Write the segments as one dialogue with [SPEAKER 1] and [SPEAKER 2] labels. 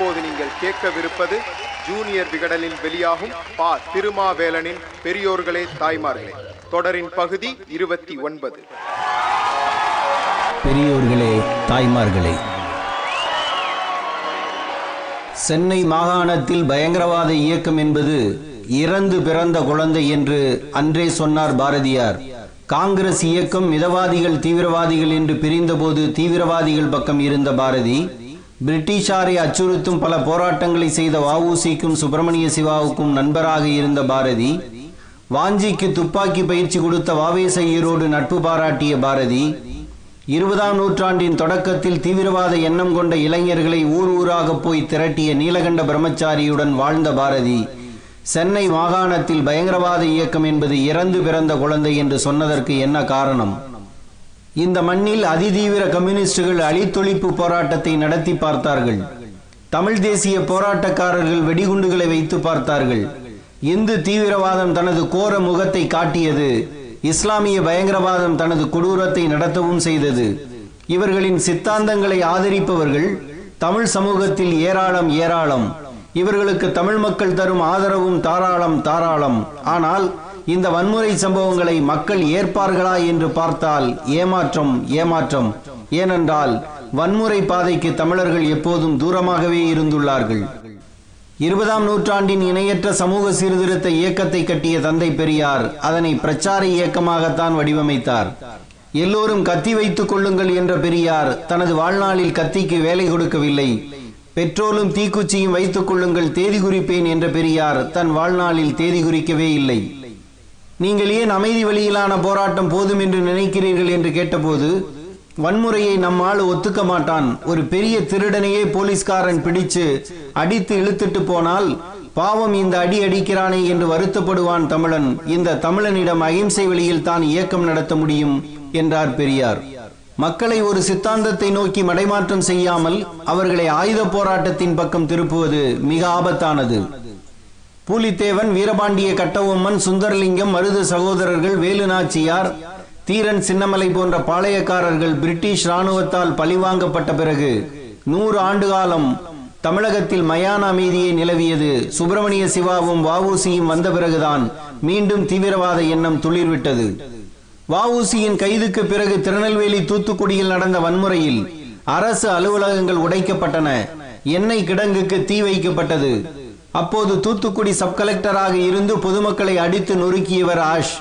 [SPEAKER 1] இப்போது நீங்கள் கேட்கவிருப்பது ஜூனியர் விகடனில் வெளியாகும் பா. திருமாவேலனின் பெரியோர்களே தாய்மார்களே. தொடரின் பகுதி இருபத்தி ஒன்பது.
[SPEAKER 2] பெரியோர்களே தாய்மார்களே. சென்னை மாகாணத்தில் பயங்கரவாத இயக்கம் என்பது இறந்து பிறந்த குழந்தை என்று அன்றே சொன்னார் பாரதியார். காங்கிரஸ் இயக்கம் மிதவாதிகள் தீவிரவாதிகள் என்று பிரிந்தபோது தீவிரவாதிகள் பக்கம் இருந்த பாரதி பிரிட்டிஷாரை அச்சுறுத்தும் பல போராட்டங்களை செய்த வஉசிக்கும் சுப்பிரமணிய சிவாவுக்கும் நண்பராக இருந்த பாரதி வாஞ்சிக்கு துப்பாக்கி பயிற்சி கொடுத்த வாவேச ஐயரோடு நட்பு பாராட்டிய பாரதி இருபதாம் நூற்றாண்டின் தொடக்கத்தில் தீவிரவாத எண்ணம் கொண்ட இளைஞர்களை ஊர் ஊராக போய் திரட்டிய நீலகண்ட பிரம்மச்சாரியுடன் வாழ்ந்த பாரதி சென்னை மாகாணத்தில் பயங்கரவாத இயக்கம் என்பது இறந்து பிறந்த குழந்தை என்று சொன்னதற்கு என்ன காரணம்? இந்த மண்ணில் அதிதீவிர கம்யூனிஸ்டுகள் அழித்தொழிப்பு போராட்டத்தை நடத்தி பார்த்தார்கள். தமிழ் தேசிய போராட்டக்காரர்கள் வெடிகுண்டுகளை வைத்து பார்த்தார்கள். இந்து தீவிரவாதம் தனது கோர முகத்தை காட்டியது. இஸ்லாமிய பயங்கரவாதம் தனது கொடூரத்தை நடத்தவும் செய்தது. இவர்களின் சித்தாந்தங்களை ஆதரிப்பவர்கள் தமிழ் சமூகத்தில் ஏராளம் ஏராளம். இவர்களுக்கு தமிழ் மக்கள் தரும் ஆதரவும் தாராளம் தாராளம். ஆனால் இந்த வன்முறை சம்பவங்களை மக்கள் ஏற்பார்களா என்று பார்த்தால் ஏமாற்றம் ஏமாற்றம். ஏனென்றால் வன்முறை பாதைக்கு தமிழர்கள் எப்போதும் தூரமாகவே இருந்துள்ளார்கள். இருபதாம் நூற்றாண்டின் இணையற்ற சமூக சீர்திருத்த இயக்கத்தை கட்டிய தந்தை பெரியார் அதனை பிரச்சார இயக்கமாகத்தான் வடிவமைத்தார். எல்லோரும் கத்தி வைத்துக் கொள்ளுங்கள் என்ற பெரியார் தனது வாழ்நாளில் கத்திக்கு வேலை கொடுக்கவில்லை. பெட்ரோலும் தீக்குச்சியும் வைத்துக் கொள்ளுங்கள் தேதி குறிப்பேன் என்ற பெரியார் தன் வாழ்நாளில் தேதி குறிக்கவே இல்லை. நீங்கள் ஏன் அமைதி வழியிலான போராட்டம் போதும் என்று நினைக்கிறீர்கள் என்று கேட்டபோது வன்முறையை நம்மால் ஒத்துக்க மாட்டான். ஒரு பெரிய திருடனையே போலீஸ்காரன் பிடிச்சு அடித்து இழுத்துட்டு போனால் பாவம் இந்த அடி அடிக்கிறானே என்று வருத்தப்படுவான் தமிழன். இந்த தமிழனிடம் அகிம்சை வழியில் தான் இயக்கம் நடத்த முடியும் என்றார் பெரியார். மக்களை ஒரு சித்தாந்தத்தை நோக்கி மடைமாற்றம் செய்யாமல் அவர்களை ஆயுத போராட்டத்தின் பக்கம் திருப்புவது மிக ஆபத்தானது. பூலித்தேவன் வீரபாண்டிய கட்டபொம்மன் சுந்தரலிங்கம் மருது சகோதரர்கள் வேலுநாச்சியார் தீரன் சின்னமலை போன்ற பாளையக்காரர்கள் பிரிட்டிஷ் ராணுவத்தால் பழிவாங்கப்பட்ட பிறகு நூறு ஆண்டு காலம் தமிழகத்தில் மயான அமைதியை நிலவியது. சுப்பிரமணிய சிவாவும் வவுசியும் வந்த பிறகுதான் மீண்டும் தீவிரவாத எண்ணம் துளிர்விட்டது. வவுசியின் கைதுக்கு பிறகு திருநெல்வேலி தூத்துக்குடியில் நடந்த வன்முறையில் அரசு அலுவலகங்கள் உடைக்கப்பட்டன. எண்ணெய் கிடங்குக்கு தீ வைக்கப்பட்டது. அப்போது தூத்துக்குடி சப் கலெக்டராக இருந்து பொதுமக்களை அடித்து நொறுக்கியவர் ஆஷ்.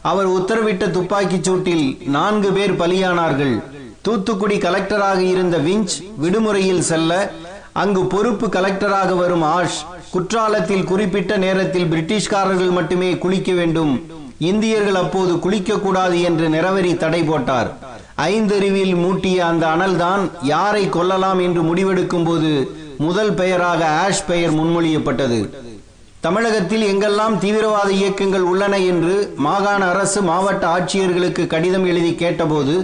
[SPEAKER 2] அவர் உத்தரவிட்ட துப்பாக்கிச் சூட்டில் நான்கு பேர் பலியானார்கள். தூத்துக்குடி கலெக்டராக இருந்த விஞ்ச் விடுமுறையில் செல்ல அங்கு பொறுப்பு கலெக்டராக வரும் ஆஷ் குற்றாலத்தில் குறிப்பிட்ட நேரத்தில் பிரிட்டிஷ்காரர்கள் மட்டுமே குளிக்க வேண்டும். இந்தியர்கள் அப்போது குளிக்க கூடாது என்று நிறவரி தடை போட்டார். ஐந்தறிவில் மூட்டிய அந்த அனல்தான் யாரை கொல்லலாம் என்று முடிவெடுக்கும் போது முதல் பெயராக ஆஷ் பெயர் முன்மொழியப்பட்டது. தமிழகத்தில் எங்கெல்லாம் தீவிரவாத இயக்கங்கள் உள்ளன என்று மாகாண அரசு மாவட்ட ஆட்சியர்களுக்கு கடிதம் எழுதி கேட்டபோது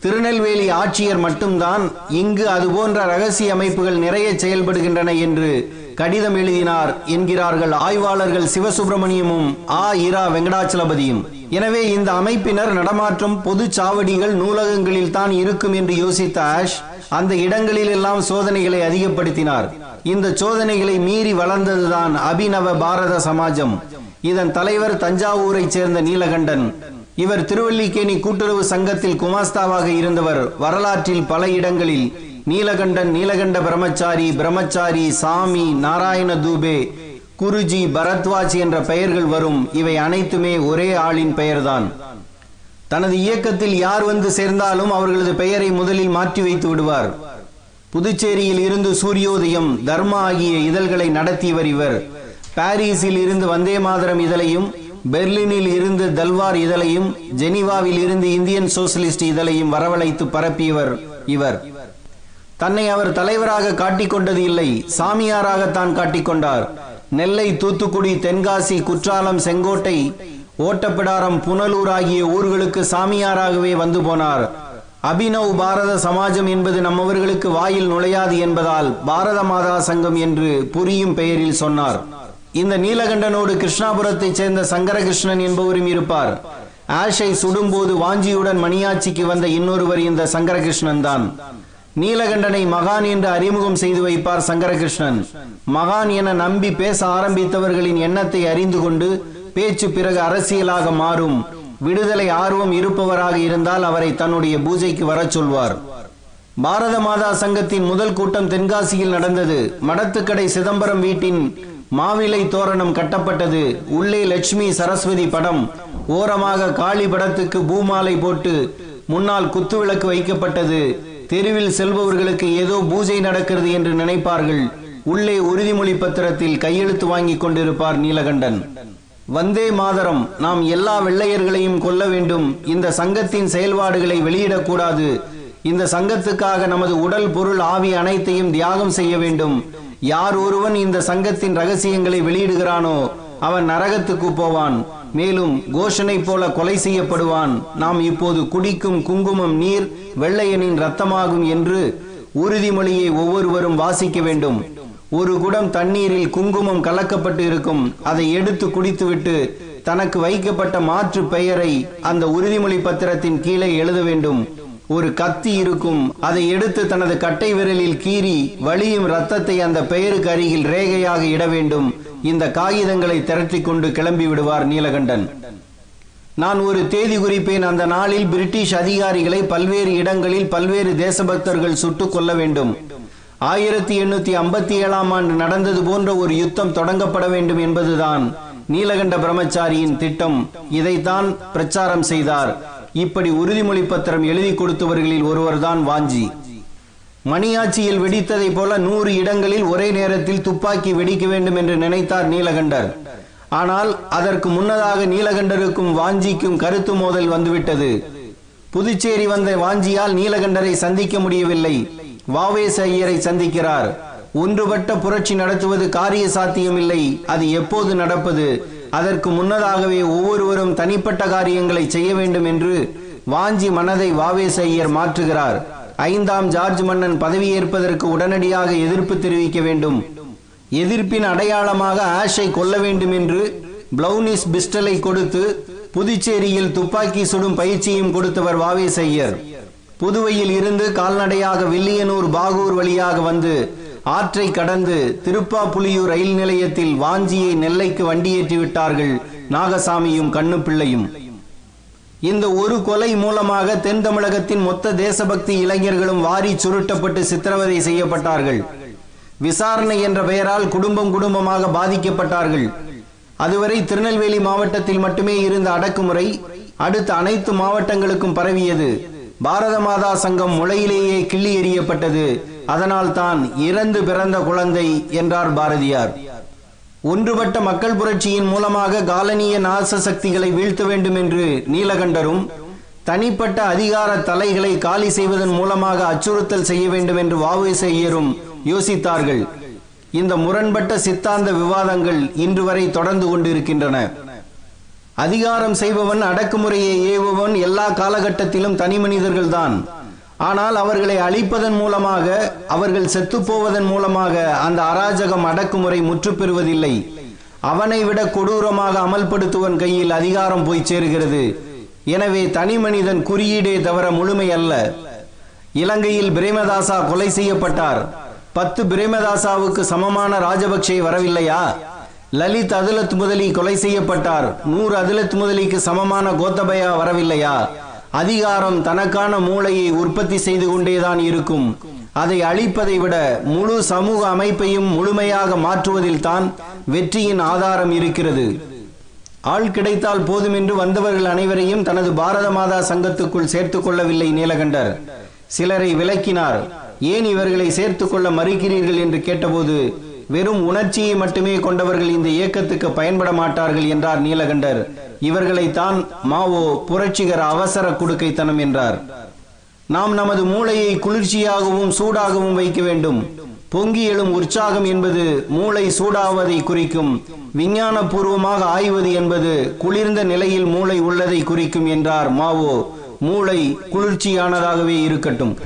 [SPEAKER 2] திருநெல்வேலி ஆட்சியர் மட்டும்தான் இங்கு அதுபோன்ற ரகசிய அமைப்புகள் நிறைய செயல்படுகின்றன என்று கடிதம் எழுதினார் என்கிறார்கள் ஆய்வாளர்கள் சிவசுப்பிரமணியமும் ஆ. இரா. வெங்கடாச்சலபதியும். எனவே இந்த அமைப்பினர் நடமாற்றம் பொது சாவடிகள் நூலகங்களில் தான் இருக்கும் என்று யோசித்த ஆஷ் அந்த இடங்களில் எல்லாம் சோதனைகளை அதிகப்படுத்தினார். இந்த சோதனைகளை மீறி வளர்ந்ததுதான் அபிநவ பாரத சமாஜம். இதன் தலைவர் தஞ்சாவூரை சேர்ந்த நீலகண்டன். இவர் திருவல்லிக்கேணி கூட்டுறவு சங்கத்தில் குமாஸ்தாவாக இருந்தவர். வரலாற்றில் பல இடங்களில் நீலகண்டன் நீலகண்ட பிரம்மச்சாரி பிரம்மச்சாரி சாமி நாராயண தூபே குருஜி பரத்வாஜ் என்ற பெயர்கள் வரும். இவை அனைத்துமே ஒரே ஆளின் பெயர்தான். தனது இயக்கத்தில் யார் வந்து சேர்ந்தாலும் அவர்களது பெயரை முதலில் மாற்றி வைத்து விடுவார். புதுச்சேரியில் இருந்து சூரியோதயம் தர்மா ஆகிய இதழ்களை நடத்தியவர் இவர். பாரிஸில் இருந்து வந்தே மாதரம் இதழையும் பெர்லினில் இருந்து தல்வார் இதழையும் ஜெனீவாவில் இருந்து இந்தியன் சோசியலிஸ்ட் இதழையும் வரவழைத்து பரப்பியவர் இவர். தன்னை அவர் தலைவராக காட்டிக்கொண்டது இல்லை சாமியாராக தான் காட்டிக்கொண்டார் நெல்லை தூத்துக்குடி தென்காசி குற்றாலம் செங்கோட்டை ஓட்டப்பிடாரம் புனலூர் ஆகிய ஊர்களுக்கு சாமியாராகவே வந்து போனார். அபினவ் பாரத சமாஜம் என்பது நம்மவர்களுக்கு வாயில் நுழையாது என்பதால் பாரத மாதா சங்கம் என்று புரியும் பெயரில் சொன்னார். இந்த நீலகண்டனோடு கிருஷ்ணாபுரத்தைச் சேர்ந்த சங்கரகிருஷ்ணன் என்பவரும் இருப்பார். ஆஷை சுடும்போது வாஞ்சியுடன் மணியாச்சிக்கு வந்த இன்னொருவர் இந்த சங்கரகிருஷ்ணன் தான். நீலகண்டனை மகான் என்று அறிமுகம் செய்து வைப்பார் சங்கரகிருஷ்ணன். மகான் என நம்பி பேச ஆரம்பித்தவர்களின் எண்ணத்தை அறிந்து கொண்டு பேச்சு பிறகு அரசியலாக மாறும். விடுதலை ஆர்வம் இருப்பவராக இருந்தால் அவரை தன்னுடைய பூஜைக்கு வரச் சொல்வார். பாரத மாதா சங்கத்தின் முதல் கூட்டம் தென்காசியில் நடந்தது. மடத்துக்கடை சிதம்பரம் வீட்டின் மாவிலை தோரணம் கட்டப்பட்டது. உள்ளே லட்சுமி சரஸ்வதி படம். ஓரமாக காளி படத்துக்கு பூமாலை போட்டு முன்னால் குத்துவிளக்கு வைக்கப்பட்டது. தெருவில் செல்பவர்களுக்கு ஏதோ பூஜை நடக்கிறது என்று நினைப்பார்கள். உள்ளே உறுதிமொழி பத்திரத்தில் கையெழுத்து வாங்கி கொண்டிருப்பார் நீலகண்டன். வந்தே மாதரம் நாம் எல்லா வெள்ளையர்களையும் கொல்ல வேண்டும். இந்த சங்கத்தின் செயல்பாடுகளை வெளியிடக்கூடாது. இந்த சங்கத்துக்காக நமது உடல் பொருள் ஆவி அனைத்தையும் தியாகம் செய்ய வேண்டும். யார் ஒருவன் இந்த சங்கத்தின் ரகசியங்களை வெளியிடுகிறானோ அவன் நரகத்துக்கு போவான். மேலும் கோஷனை போல கொலை செய்யப்படுவான். நாம் இப்போது குடிக்கும் குங்குமம் நீர் வெள்ளையனின் ரத்தமாகும் என்று உறுதிமொழியை ஒவ்வொருவரும் வாசிக்க வேண்டும். ஒரு குடம் தண்ணீரில் குங்குமம் கலக்கப்பட்டு இருக்கும். அதை எடுத்து குடித்துவிட்டு தனக்கு வைக்கப்பட்ட மாற்று பெயரை அந்த உறுதிமொழி பத்திரத்தின் கீழே எழுத வேண்டும். ஒரு கத்தி இருக்கும். அதை எடுத்து தனது கட்டை விரலில் கீறி வழியும் ரத்தத்தை அந்த பெயருக்கு அருகில் ரேகையாக இட வேண்டும். இந்த காகிதங்களை திரட்டி கொண்டு கிளம்பி விடுவார் நீலகண்டன். நான் ஒரு தேதி குறிப்பேன். அந்த நாளில் பிரிட்டிஷ் அதிகாரிகளை பல்வேறு இடங்களில் பல்வேறு தேசபக்தர்கள் சுட்டுக் கொள்ள வேண்டும். ஆயிரத்தி எண்ணூத்தி ஐம்பத்தி ஏழாம் ஆண்டு நடந்தது போன்ற ஒரு யுத்தம் தொடங்கப்பட வேண்டும் என்பதுதான் நீலகண்ட பிரம்மச்சாரியின் திட்டம். இதைத்தான் பிரச்சாரம் செய்தார். இப்படி உறுதிமொழி பத்திரம் எழுதி கொடுத்தவர்களில் ஒருவர்தான் வாஞ்சி. மணியாட்சியில் வெடித்ததை போல நூறு இடங்களில் ஒரே நேரத்தில் துப்பாக்கி வெடிக்க வேண்டும் என்று நினைத்தார் நீலகண்டர். ஆனால் அதற்கு முன்னதாக நீலகண்டருக்கும் வாஞ்சிக்கும் கருத்து மோதல் வந்துவிட்டது. புதுச்சேரி வந்த வாஞ்சியால் நீலகண்டரை சந்திக்க முடியவில்லை. வாவேச ஐயரை சந்திக்கிறார். ஒன்றுபட்ட புரட்சி நடத்துவது காரிய சாத்தியமில்லை. அது எப்போது நடப்பது? அதற்கு முன்னதாகவே ஒவ்வொருவரும் தனிப்பட்ட காரியங்களை செய்ய வேண்டும் என்று வாஞ்சி மனதை வாவேச ஐயர் மாற்றுகிறார். ஐந்தாம் ஜார்ஜ் மன்னன் பதவியேற்பதற்கு உடனடியாக எதிர்ப்பு தெரிவிக்க வேண்டும். எதிர்ப்பின் அடையாளமாக ஆஷை கொல்ல வேண்டும் என்று பிளவுனிஸ் பிஸ்டலை கொடுத்து புதுச்சேரியில் துப்பாக்கி சுடும் பயிற்சியும் கொடுத்தவர் வாவேசையர் ஐயர் புதுவையில் இருந்து கால்நடையாக வில்லியனூர் பாகூர் வழியாக வந்து ஆற்றை கடந்து திருப்பாப்புலியூர் ரயில் நிலையத்தில் வாஞ்சியை நெல்லைக்கு வண்டியேற்றி விட்டார்கள் நாகசாமியும் கண்ணுப்பிள்ளையும். இந்த ஒரு கொலை மூலமாக தென் தமிழகத்தின் மொத்த தேசபக்தி இளைஞர்களும் வாரி சுருட்டப்பட்டு சித்திரவதை செய்யப்பட்டார்கள். விசாரணை என்ற பெயரால் குடும்பம் குடும்பமாக பாதிக்கப்பட்டார்கள். அதுவரை திருநெல்வேலி மாவட்டத்தில் மட்டுமே இருந்த அடக்குமுறை அடுத்த அனைத்து மாவட்டங்களுக்கும் பரவியது. பாரத மாதா சங்கம் முளையிலேயே கிள்ளி எறியப்பட்டது. அதனால் தான் இறந்து பிறந்த குழந்தை என்றார் பாரதியார். ஒன்றுபட்ட மக்கள் புரட்சியின் மூலமாக காலனிய நாச சக்திகளை வீழ்த்த வேண்டும் என்று நீலகண்டரும் தனிப்பட்ட அதிகார தலைகளை காலி செய்வதன் மூலமாக அச்சுறுத்தல் செய்ய வேண்டும் என்று வாவேசையரும் யோசித்தார்கள். இந்த முரண்பட்ட சித்தாந்த விவாதங்கள் இன்று வரை தொடர்ந்து கொண்டிருக்கின்றன. அதிகாரம் செய்பவன் அடக்குமுறையை ஏவுபவன் எல்லா காலகட்டத்திலும் தனி மனிதர்கள்தான். ஆனால் அவர்களை அழிப்பதன் மூலமாக அவர்கள் செத்துப்போவதன் மூலமாக அந்த அராஜகம் அடக்குமுறை முற்று பெறுவதில்லை அவனை விட கொடூரமாக அமல்படுத்துவன் கையில் அதிகாரம் போய் சேர்கிறது. எனவே தனி மனிதன் குறியீடே தவிர முழுமை அல்ல. இலங்கையில் பிரேமதாசா கொலை செய்யப்பட்டார். பத்து பிரேமதாசாவுக்கு சமமான ராஜபக்சே வரவில்லையா? லலித் அதுலத் முதலி கொலை செய்யப்பட்டார். நூறு அதுலத் முதலிக்கு சமமான கோத்தபயா வரவில்லையா? அதிகாரம் தனக்கான மூளையை உற்பத்தி செய்து கொண்டேதான் இருக்கும். அதை அழிப்பதை விட முழு சமூக அமைப்பையும் முழுமையாக மாற்றுவதில் தான் வெற்றியின் ஆதாரம் இருக்கிறது. ஆள் கிடைத்தால் போதும் என்று வந்தவர்கள் அனைவரையும் தனது பாரத மாதா சங்கத்துக்குள் சேர்த்துக் கொள்ளவில்லை நீலகண்டர். சிலரை விலக்கினார். ஏன் இவர்களை சேர்த்துக் கொள்ள மறுக்கிறீர்கள் என்று கேட்டபோது வெறும் உணர்ச்சியை மட்டுமே கொண்டவர்கள் இந்த இயக்கத்துக்கு பயன்பட மாட்டார்கள் என்றார் நீலகண்டர். இவர்களைத்தான் மாவோ புரட்சிகர அவசர குடுக்கைத்தனம் என்றார். நாம் நமது மூளையை குளிர்ச்சியாகவும் சூடாகவும் வைக்க வேண்டும். பொங்கி எழும் உற்சாகம் என்பது மூளை சூடாவதை குறிக்கும் விஞ்ஞானபூர்வமாக ஆய்வது என்பது குளிர்ந்த நிலையில் மூளை உள்ளதை குறிக்கும் என்றார் மாவோ. மூளை குளிர்ச்சியானதாகவே இருக்கட்டும்.